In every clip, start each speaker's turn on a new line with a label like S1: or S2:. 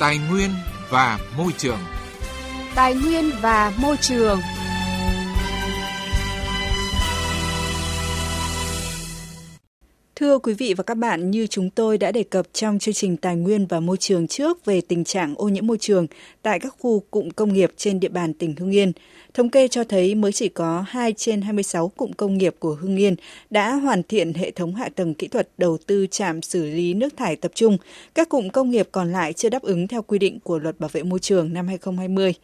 S1: Tài nguyên và môi trường.
S2: Tài nguyên và môi trường. Thưa quý vị và các bạn, như chúng tôi đã đề cập trong chương trình Tài nguyên và Môi trường trước về tình trạng ô nhiễm môi trường tại các khu cụm công nghiệp trên địa bàn tỉnh Hưng Yên, thống kê cho thấy mới chỉ có 2 trên 26 cụm công nghiệp của Hưng Yên đã hoàn thiện hệ thống hạ tầng kỹ thuật đầu tư trạm xử lý nước thải tập trung. Các cụm công nghiệp còn lại chưa đáp ứng theo quy định của Luật Bảo vệ môi trường năm 2020.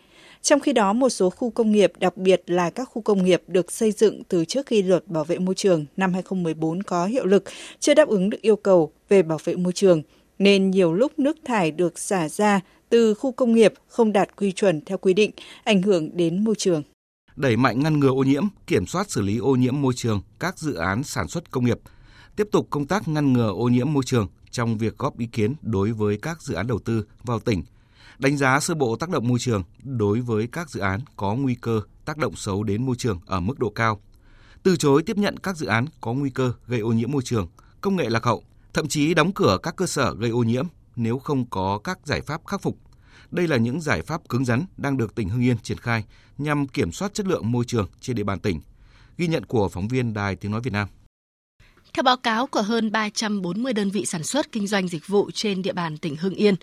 S2: Trong khi đó, một số khu công nghiệp, đặc biệt là các khu công nghiệp được xây dựng từ trước khi luật bảo vệ môi trường năm 2014 có hiệu lực, chưa đáp ứng được yêu cầu về bảo vệ môi trường, nên nhiều lúc nước thải được xả ra từ khu công nghiệp không đạt quy chuẩn theo quy định, ảnh hưởng đến môi trường.
S3: Đẩy mạnh ngăn ngừa ô nhiễm, kiểm soát xử lý ô nhiễm môi trường các dự án sản xuất công nghiệp, tiếp tục công tác ngăn ngừa ô nhiễm môi trường trong việc góp ý kiến đối với các dự án đầu tư vào tỉnh – đánh giá sơ bộ tác động môi trường đối với các dự án có nguy cơ tác động xấu đến môi trường ở mức độ cao, từ chối tiếp nhận các dự án có nguy cơ gây ô nhiễm môi trường, công nghệ lạc hậu, thậm chí đóng cửa các cơ sở gây ô nhiễm nếu không có các giải pháp khắc phục. Đây là những giải pháp cứng rắn đang được tỉnh Hưng Yên triển khai nhằm kiểm soát chất lượng môi trường trên địa bàn tỉnh. Ghi nhận của phóng viên Đài Tiếng Nói Việt Nam.
S4: Theo báo cáo của hơn 340 đơn vị sản xuất kinh doanh dịch vụ trên địa bàn tỉnh Hưng Yên,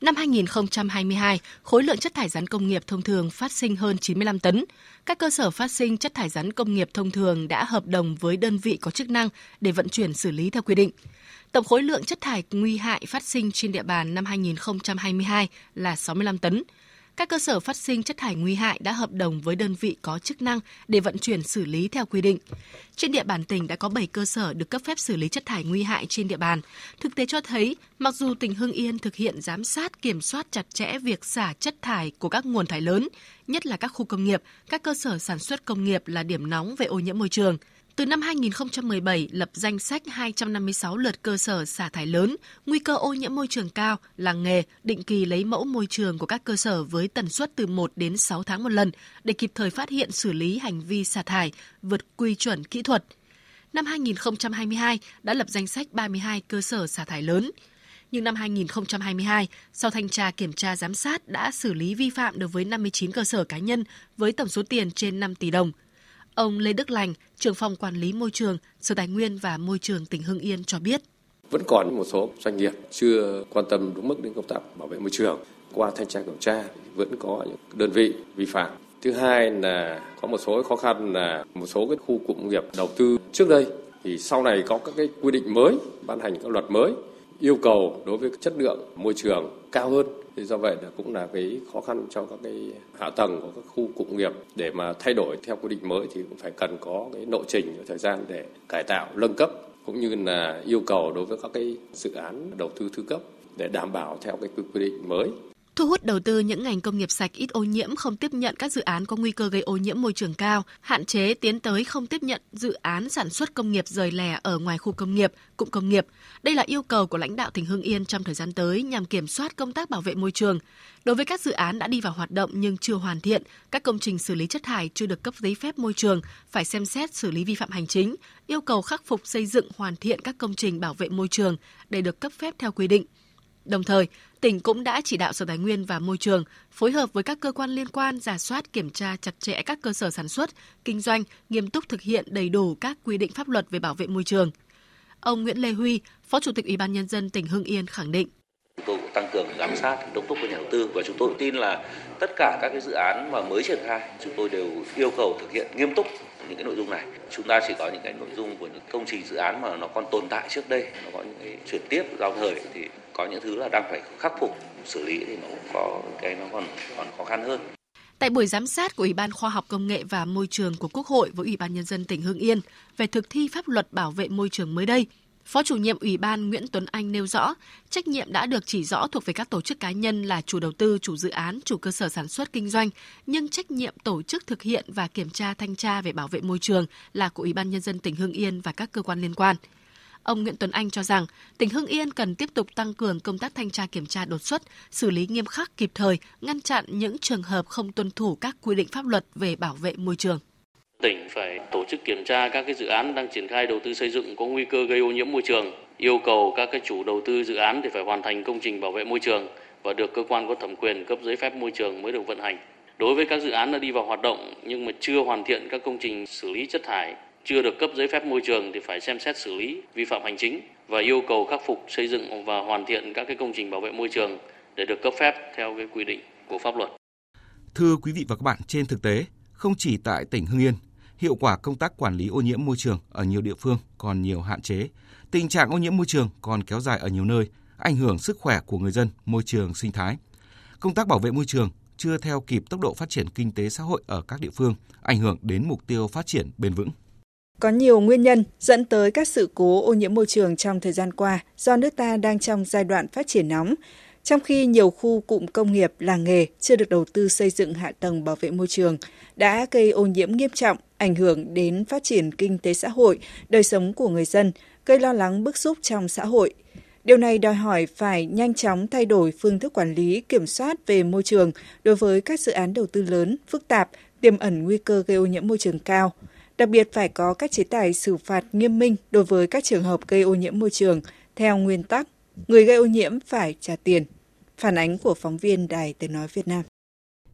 S4: Năm 2022, khối lượng chất thải rắn công nghiệp thông thường phát sinh hơn 95 tấn. Các cơ sở phát sinh chất thải rắn công nghiệp thông thường đã hợp đồng với đơn vị có chức năng để vận chuyển xử lý theo quy định. Tổng khối lượng chất thải nguy hại phát sinh trên địa bàn năm 2022 là 65 tấn các cơ sở phát sinh chất thải nguy hại đã hợp đồng với đơn vị có chức năng để vận chuyển xử lý theo quy định. Trên địa bàn tỉnh đã có 7 cơ sở được cấp phép xử lý chất thải nguy hại trên địa bàn. Thực tế cho thấy, mặc dù tỉnh Hưng Yên thực hiện giám sát kiểm soát chặt chẽ việc xả chất thải của các nguồn thải lớn, nhất là các khu công nghiệp, các cơ sở sản xuất công nghiệp là điểm nóng về ô nhiễm môi trường – từ năm 2017 lập danh sách 256 lượt cơ sở xả thải lớn, nguy cơ ô nhiễm môi trường cao, làng nghề định kỳ lấy mẫu môi trường của các cơ sở với tần suất từ 1 đến 6 tháng một lần để kịp thời phát hiện xử lý hành vi xả thải vượt quy chuẩn kỹ thuật. Năm 2022 đã lập danh sách 32 cơ sở xả thải lớn. Nhưng năm 2022, sau thanh tra kiểm tra giám sát đã xử lý vi phạm đối với 59 cơ sở cá nhân với tổng số tiền trên 5 tỷ đồng – Ông Lê Đức Lành, trưởng phòng quản lý môi trường, Sở Tài nguyên và Môi trường tỉnh Hưng Yên cho biết.
S5: Vẫn còn một số doanh nghiệp chưa quan tâm đúng mức đến công tác bảo vệ môi trường. Qua thanh tra kiểm tra vẫn có những đơn vị vi phạm. Thứ hai là có một số khó khăn là một số cái khu cụm nghiệp đầu tư trước đây thì sau này có các cái quy định mới, ban hành các luật mới yêu cầu đối với chất lượng môi trường cao hơn. Thì do vậy là cũng là cái khó khăn cho các cái hạ tầng của các khu cụm nghiệp. Để mà thay đổi theo quy định mới thì cũng phải cần có cái lộ trình và thời gian để cải tạo, nâng cấp, cũng như là yêu cầu đối với các cái dự án đầu tư thứ cấp để đảm bảo theo cái quy định mới
S4: thu hút đầu tư những ngành công nghiệp sạch ít ô nhiễm không tiếp nhận các dự án có nguy cơ gây ô nhiễm môi trường cao, hạn chế tiến tới không tiếp nhận dự án sản xuất công nghiệp rời lẻ ở ngoài khu công nghiệp, cụm công nghiệp. Đây là yêu cầu của lãnh đạo tỉnh Hưng Yên trong thời gian tới nhằm kiểm soát công tác bảo vệ môi trường. Đối với các dự án đã đi vào hoạt động nhưng chưa hoàn thiện, các công trình xử lý chất thải chưa được cấp giấy phép môi trường phải xem xét xử lý vi phạm hành chính, yêu cầu khắc phục xây dựng hoàn thiện các công trình bảo vệ môi trường để được cấp phép theo quy định. Đồng thời, tỉnh cũng đã chỉ đạo Sở Tài nguyên và Môi trường phối hợp với các cơ quan liên quan giả soát kiểm tra chặt chẽ các cơ sở sản xuất, kinh doanh, nghiêm túc thực hiện đầy đủ các quy định pháp luật về bảo vệ môi trường. Ông Nguyễn Lê Huy, Phó Chủ tịch Ủy ban nhân dân tỉnh Hưng Yên khẳng định
S6: chúng tôi cũng tăng cường giám sát đốc thúc của nhà đầu tư và chúng tôi tin là tất cả các cái dự án mà mới triển khai chúng tôi đều yêu cầu thực hiện nghiêm túc những cái nội dung này chúng ta chỉ có những cái nội dung của những công trình dự án mà nó còn tồn tại trước đây nó có những cái chuyển tiếp giao thời thì có những thứ là đang phải khắc phục xử lý thì nó cũng có cái nó còn còn khó khăn hơn
S4: Tại buổi giám sát của Ủy ban Khoa học Công nghệ và Môi trường của Quốc hội với Ủy ban Nhân dân tỉnh Hưng Yên về thực thi pháp luật bảo vệ môi trường mới đây, Phó chủ nhiệm Ủy ban Nguyễn Tuấn Anh nêu rõ, trách nhiệm đã được chỉ rõ thuộc về các tổ chức cá nhân là chủ đầu tư, chủ dự án, chủ cơ sở sản xuất kinh doanh, nhưng trách nhiệm tổ chức thực hiện và kiểm tra thanh tra về bảo vệ môi trường là của Ủy ban nhân dân tỉnh Hưng Yên và các cơ quan liên quan. Ông Nguyễn Tuấn Anh cho rằng tỉnh Hưng Yên cần tiếp tục tăng cường công tác thanh tra kiểm tra đột xuất, xử lý nghiêm khắc kịp thời, ngăn chặn những trường hợp không tuân thủ các quy định pháp luật về bảo vệ môi trường.
S7: Tỉnh phải tổ chức kiểm tra các cái dự án đang triển khai đầu tư xây dựng có nguy cơ gây ô nhiễm môi trường, yêu cầu các cái chủ đầu tư dự án thì phải hoàn thành công trình bảo vệ môi trường và được cơ quan có thẩm quyền cấp giấy phép môi trường mới được vận hành. Đối với các dự án đã đi vào hoạt động nhưng mà chưa hoàn thiện các công trình xử lý chất thải, chưa được cấp giấy phép môi trường thì phải xem xét xử lý vi phạm hành chính và yêu cầu khắc phục xây dựng và hoàn thiện các cái công trình bảo vệ môi trường để được cấp phép theo cái quy định của pháp luật.
S3: Thưa quý vị và các bạn, trên thực tế, không chỉ tại tỉnh Hưng Yên, hiệu quả công tác quản lý ô nhiễm môi trường ở nhiều địa phương còn nhiều hạn chế. Tình trạng ô nhiễm môi trường còn kéo dài ở nhiều nơi, ảnh hưởng sức khỏe của người dân, môi trường sinh thái. Công tác bảo vệ môi trường chưa theo kịp tốc độ phát triển kinh tế xã hội ở các địa phương, ảnh hưởng đến mục tiêu phát triển bền vững.
S2: Có nhiều nguyên nhân dẫn tới các sự cố ô nhiễm môi trường trong thời gian qua do nước ta đang trong giai đoạn phát triển nóng. Trong khi nhiều khu cụm công nghiệp, làng nghề chưa được đầu tư xây dựng hạ tầng bảo vệ môi trường, đã gây ô nhiễm nghiêm trọng, ảnh hưởng đến phát triển kinh tế xã hội, đời sống của người dân, gây lo lắng bức xúc trong xã hội. Điều này đòi hỏi phải nhanh chóng thay đổi phương thức quản lý, kiểm soát về môi trường đối với các dự án đầu tư lớn, phức tạp, tiềm ẩn nguy cơ gây ô nhiễm môi trường cao. Đặc biệt phải có các chế tài xử phạt nghiêm minh đối với các trường hợp gây ô nhiễm môi trường theo nguyên tắc người gây ô nhiễm phải trả tiền. Phản ánh của phóng viên Đài Tiếng Nói Việt Nam.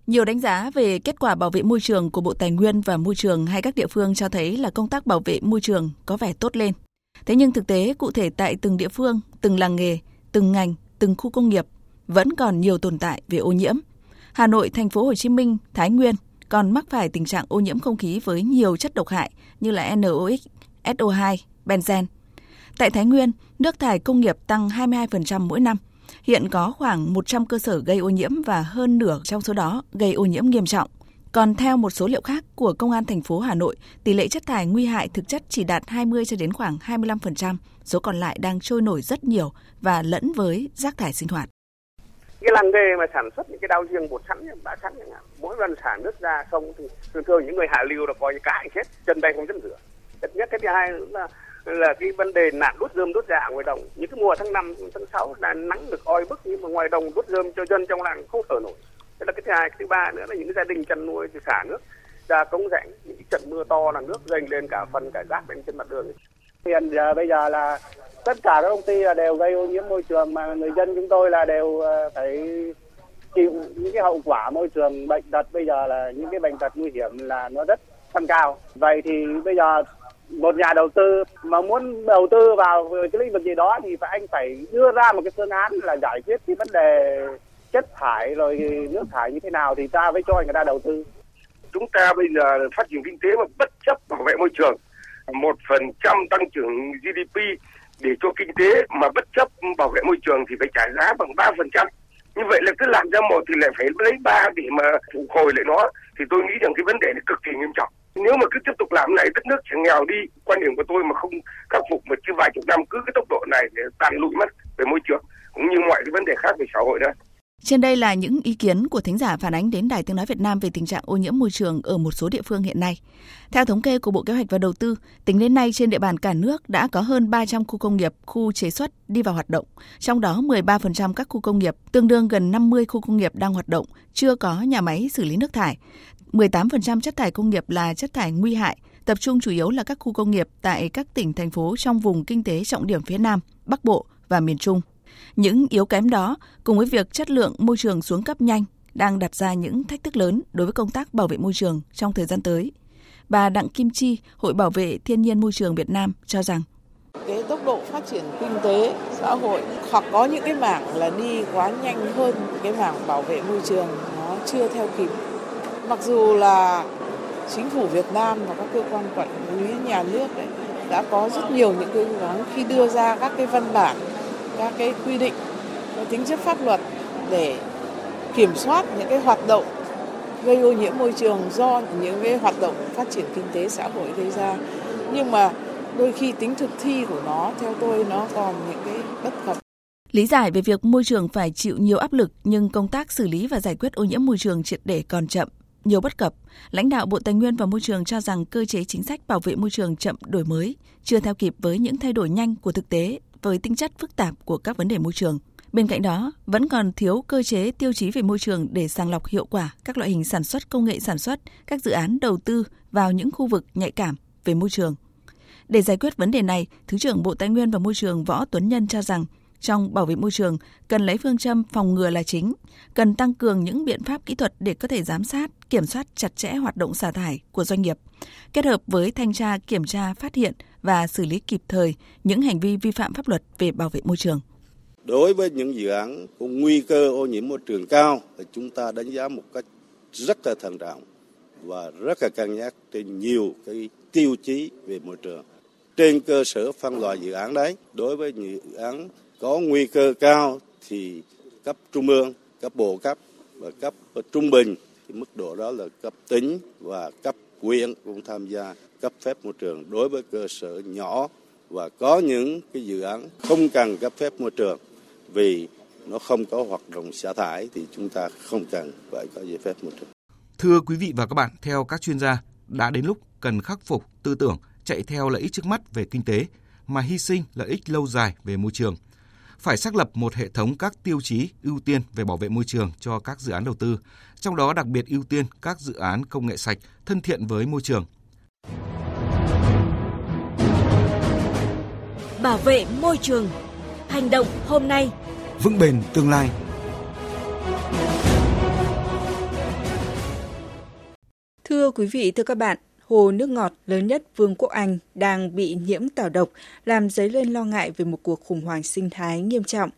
S8: Nhiều đánh giá về kết quả bảo vệ môi trường của Bộ Tài nguyên và Môi trường hay các địa phương cho thấy là công tác bảo vệ môi trường có vẻ tốt lên. Thế nhưng thực tế cụ thể tại từng địa phương, từng làng nghề, từng ngành, từng khu công nghiệp vẫn còn nhiều tồn tại về ô nhiễm. Hà Nội, thành phố Hồ Chí Minh, Thái Nguyên còn mắc phải tình trạng ô nhiễm không khí với nhiều chất độc hại như là NOx, SO2, benzen. Tại Thái Nguyên, nước thải công nghiệp tăng 22% mỗi năm. Hiện có khoảng 100 cơ sở gây ô nhiễm và hơn nửa trong số đó gây ô nhiễm nghiêm trọng. Còn theo một số liệu khác của Công an thành phố Hà Nội, tỷ lệ chất thải nguy hại thực chất chỉ đạt 20 cho đến khoảng 25%, số còn lại đang trôi nổi rất nhiều và lẫn với rác thải sinh hoạt.
S9: Cái làng nghề mà sản xuất những cái đau riêng bột sắn, bã sắn chẳng hạn, mỗi lần xả nước ra sông thì thường thường những người hạ lưu là coi như cãi chết, chân tay không dám rửa. Nhất nhất cái thứ hai nữa là là cái vấn đề nạn đốt rơm đốt dạ ngoài đồng. Những cái mùa tháng 5, tháng 6 là nắng được oi bức nhưng mà ngoài đồng đốt rơm cho dân trong làng không thở nổi. Thế là cái thứ hai cái thứ ba nữa là những cái gia đình chăn nuôi thì xả nước ra cống rãnh những trận mưa to là nước dành lên cả phần cả rác bên trên mặt đường.
S10: Hiện giờ à, bây giờ là tất cả các công ty là đều gây ô nhiễm môi trường mà người dân chúng tôi là đều ờ, phải chịu những cái hậu quả môi trường bệnh tật bây giờ là những cái bệnh tật nguy hiểm là nó rất tăng cao vậy thì bây giờ một nhà đầu tư mà muốn đầu tư vào cái lĩnh vực gì đó thì phải anh phải đưa ra một cái phương án là giải quyết cái vấn đề chất thải rồi nước thải như thế nào thì ta mới cho người ta đầu tư.
S11: Chúng ta bây giờ phát triển kinh tế mà bất chấp bảo vệ môi trường, một phần trăm tăng trưởng GDP để cho kinh tế mà bất chấp bảo vệ môi trường thì phải trả giá bằng ba phần trăm. Như vậy là cứ làm ra một thì lại phải lấy ba để mà phục hồi lại nó. Thì tôi nghĩ rằng cái vấn đề này cực kỳ nghiêm trọng. Nếu mà cứ tiếp tục làm này, đất nước sẽ nghèo đi. Quan điểm của tôi mà không khắc phục mà chứ vài chục năm, cứ cái tốc độ này để tàn lụi mất về môi trường. Cũng như mọi cái vấn đề khác về xã hội đó
S8: trên đây là những ý kiến của thính giả phản ánh đến Đài Tiếng Nói Việt Nam về tình trạng ô nhiễm môi trường ở một số địa phương hiện nay. Theo thống kê của Bộ Kế hoạch và Đầu tư, tính đến nay trên địa bàn cả nước đã có hơn 300 khu công nghiệp, khu chế xuất đi vào hoạt động. Trong đó 13% các khu công nghiệp, tương đương gần 50 khu công nghiệp đang hoạt động, chưa có nhà máy xử lý nước thải. 18% chất thải công nghiệp là chất thải nguy hại, tập trung chủ yếu là các khu công nghiệp tại các tỉnh, thành phố trong vùng kinh tế trọng điểm phía Nam, Bắc Bộ và miền Trung. Những yếu kém đó cùng với việc chất lượng môi trường xuống cấp nhanh đang đặt ra những thách thức lớn đối với công tác bảo vệ môi trường trong thời gian tới. Bà Đặng Kim Chi, Hội Bảo vệ Thiên nhiên Môi trường Việt Nam cho rằng
S12: cái tốc độ phát triển kinh tế xã hội hoặc có những cái mảng là đi quá nhanh hơn cái mảng bảo vệ môi trường nó chưa theo kịp mặc dù là chính phủ Việt Nam và các cơ quan quản lý nhà nước ấy, đã có rất nhiều những cái cố gắng khi đưa ra các cái văn bản các cái quy định có tính chất pháp luật để kiểm soát những cái hoạt động gây ô nhiễm môi trường do những cái hoạt động phát triển kinh tế xã hội gây ra. Nhưng mà đôi khi tính thực thi của nó theo tôi nó còn những cái bất cập.
S8: Lý giải về việc môi trường phải chịu nhiều áp lực nhưng công tác xử lý và giải quyết ô nhiễm môi trường triệt để còn chậm, nhiều bất cập, lãnh đạo Bộ Tài nguyên và Môi trường cho rằng cơ chế chính sách bảo vệ môi trường chậm đổi mới, chưa theo kịp với những thay đổi nhanh của thực tế với tính chất phức tạp của các vấn đề môi trường. Bên cạnh đó, vẫn còn thiếu cơ chế tiêu chí về môi trường để sàng lọc hiệu quả các loại hình sản xuất công nghệ sản xuất, các dự án đầu tư vào những khu vực nhạy cảm về môi trường. Để giải quyết vấn đề này, Thứ trưởng Bộ Tài nguyên và Môi trường Võ Tuấn Nhân cho rằng trong bảo vệ môi trường cần lấy phương châm phòng ngừa là chính, cần tăng cường những biện pháp kỹ thuật để có thể giám sát, kiểm soát chặt chẽ hoạt động xả thải của doanh nghiệp, kết hợp với thanh tra, kiểm tra, phát hiện và xử lý kịp thời những hành vi vi phạm pháp luật về bảo vệ môi trường.
S13: Đối với những dự án có nguy cơ ô nhiễm môi trường cao thì chúng ta đánh giá một cách rất là thận trọng và rất là cân nhắc trên nhiều cái tiêu chí về môi trường. Trên cơ sở phân loại dự án đấy, đối với dự án có nguy cơ cao thì cấp trung ương, cấp bộ cấp và cấp trung bình thì mức độ đó là cấp tỉnh và cấp huyện cũng tham gia cấp phép môi trường đối với cơ sở nhỏ và có những cái dự án không cần cấp phép môi trường vì nó không có hoạt động xả thải thì chúng ta không cần phải có giấy phép môi trường.
S3: Thưa quý vị và các bạn, theo các chuyên gia, đã đến lúc cần khắc phục tư tưởng chạy theo lợi ích trước mắt về kinh tế mà hy sinh lợi ích lâu dài về môi trường. Phải xác lập một hệ thống các tiêu chí ưu tiên về bảo vệ môi trường cho các dự án đầu tư, trong đó đặc biệt ưu tiên các dự án công nghệ sạch, thân thiện với môi trường.
S14: Bảo vệ môi trường. Hành động hôm nay,
S15: vững bền tương lai.
S2: Thưa quý vị, thưa các bạn, hồ nước ngọt lớn nhất Vương quốc Anh đang bị nhiễm tảo độc, làm dấy lên lo ngại về một cuộc khủng hoảng sinh thái nghiêm trọng.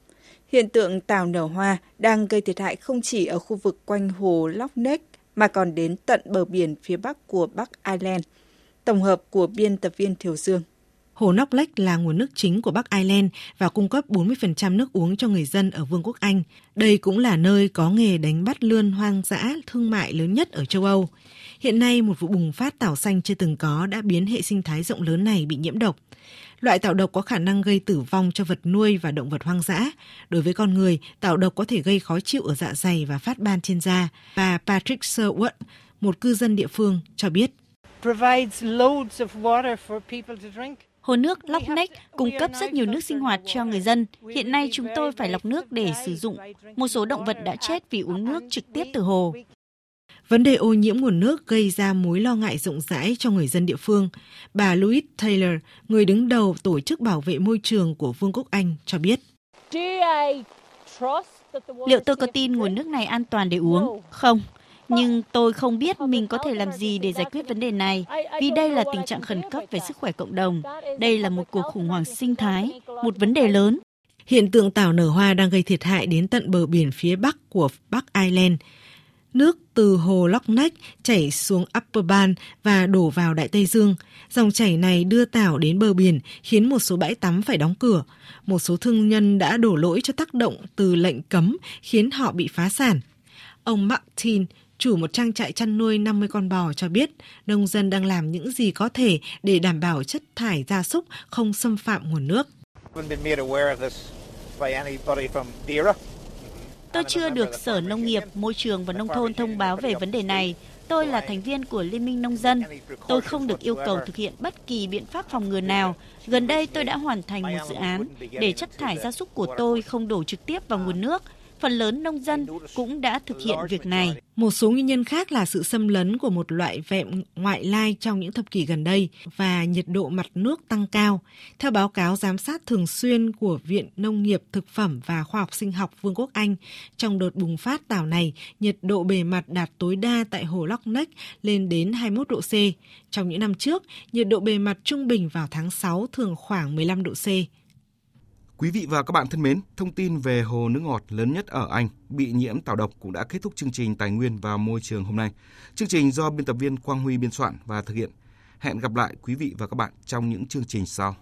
S2: Hiện tượng tảo nở hoa đang gây thiệt hại không chỉ ở khu vực quanh hồ Loch Ness mà còn đến tận bờ biển phía bắc của Bắc Ireland. Tổng hợp của biên tập viên Thiều Dương.
S16: Hồ Knock Lake là nguồn nước chính của Bắc Ireland và cung cấp 40% nước uống cho người dân ở Vương quốc Anh. Đây cũng là nơi có nghề đánh bắt lươn hoang dã thương mại lớn nhất ở châu Âu. Hiện nay, một vụ bùng phát tảo xanh chưa từng có đã biến hệ sinh thái rộng lớn này bị nhiễm độc. Loại tảo độc có khả năng gây tử vong cho vật nuôi và động vật hoang dã. Đối với con người, tảo độc có thể gây khó chịu ở dạ dày và phát ban trên da. Bà Patrick Sherwood, một cư dân địa phương, cho biết.
S17: Hồ nước Loch Ness cung cấp rất nhiều nước sinh hoạt cho người dân. Hiện nay chúng tôi phải lọc nước để sử dụng. Một số động vật đã chết vì uống nước trực tiếp từ hồ.
S16: Vấn đề ô nhiễm nguồn nước gây ra mối lo ngại rộng rãi cho người dân địa phương. Bà Louise Taylor, người đứng đầu Tổ chức Bảo vệ Môi trường của Vương quốc Anh, cho biết.
S17: Liệu tôi có tin nguồn nước này an toàn để uống? Không. Nhưng tôi không biết mình có thể làm gì để giải quyết vấn đề này, vì đây là tình trạng khẩn cấp về sức khỏe cộng đồng. Đây là một cuộc khủng hoảng sinh thái, một vấn đề lớn.
S16: Hiện tượng tảo nở hoa đang gây thiệt hại đến tận bờ biển phía bắc của Bắc Ireland. Nước từ hồ Loch Ness chảy xuống Upper Ban và đổ vào Đại Tây Dương. Dòng chảy này đưa tảo đến bờ biển, khiến một số bãi tắm phải đóng cửa. Một số thương nhân đã đổ lỗi cho tác động từ lệnh cấm, khiến họ bị phá sản. Ông Martin, chủ một trang trại chăn nuôi 50 con bò cho biết, nông dân đang làm những gì có thể để đảm bảo chất thải gia súc không xâm phạm nguồn nước.
S17: Tôi chưa được Sở Nông nghiệp, Môi trường và Nông thôn thông báo về vấn đề này. Tôi là thành viên của Liên minh Nông dân. Tôi không được yêu cầu thực hiện bất kỳ biện pháp phòng ngừa nào. Gần đây tôi đã hoàn thành một dự án để chất thải gia súc của tôi không đổ trực tiếp vào nguồn nước phần lớn nông dân cũng đã thực hiện việc này.
S16: Một số nguyên nhân khác là sự xâm lấn của một loại vẹm ngoại lai trong những thập kỷ gần đây và nhiệt độ mặt nước tăng cao. Theo báo cáo giám sát thường xuyên của Viện Nông nghiệp Thực phẩm và Khoa học Sinh học Vương quốc Anh, trong đợt bùng phát tảo này, nhiệt độ bề mặt đạt tối đa tại hồ Loch Ness lên đến 21 độ C. Trong những năm trước, nhiệt độ bề mặt trung bình vào tháng 6 thường khoảng 15 độ C.
S3: Quý vị và các bạn thân mến, thông tin về hồ nước ngọt lớn nhất ở Anh bị nhiễm tảo độc cũng đã kết thúc chương trình Tài nguyên và Môi trường hôm nay. Chương trình do biên tập viên Quang Huy biên soạn và thực hiện. Hẹn gặp lại quý vị và các bạn trong những chương trình sau.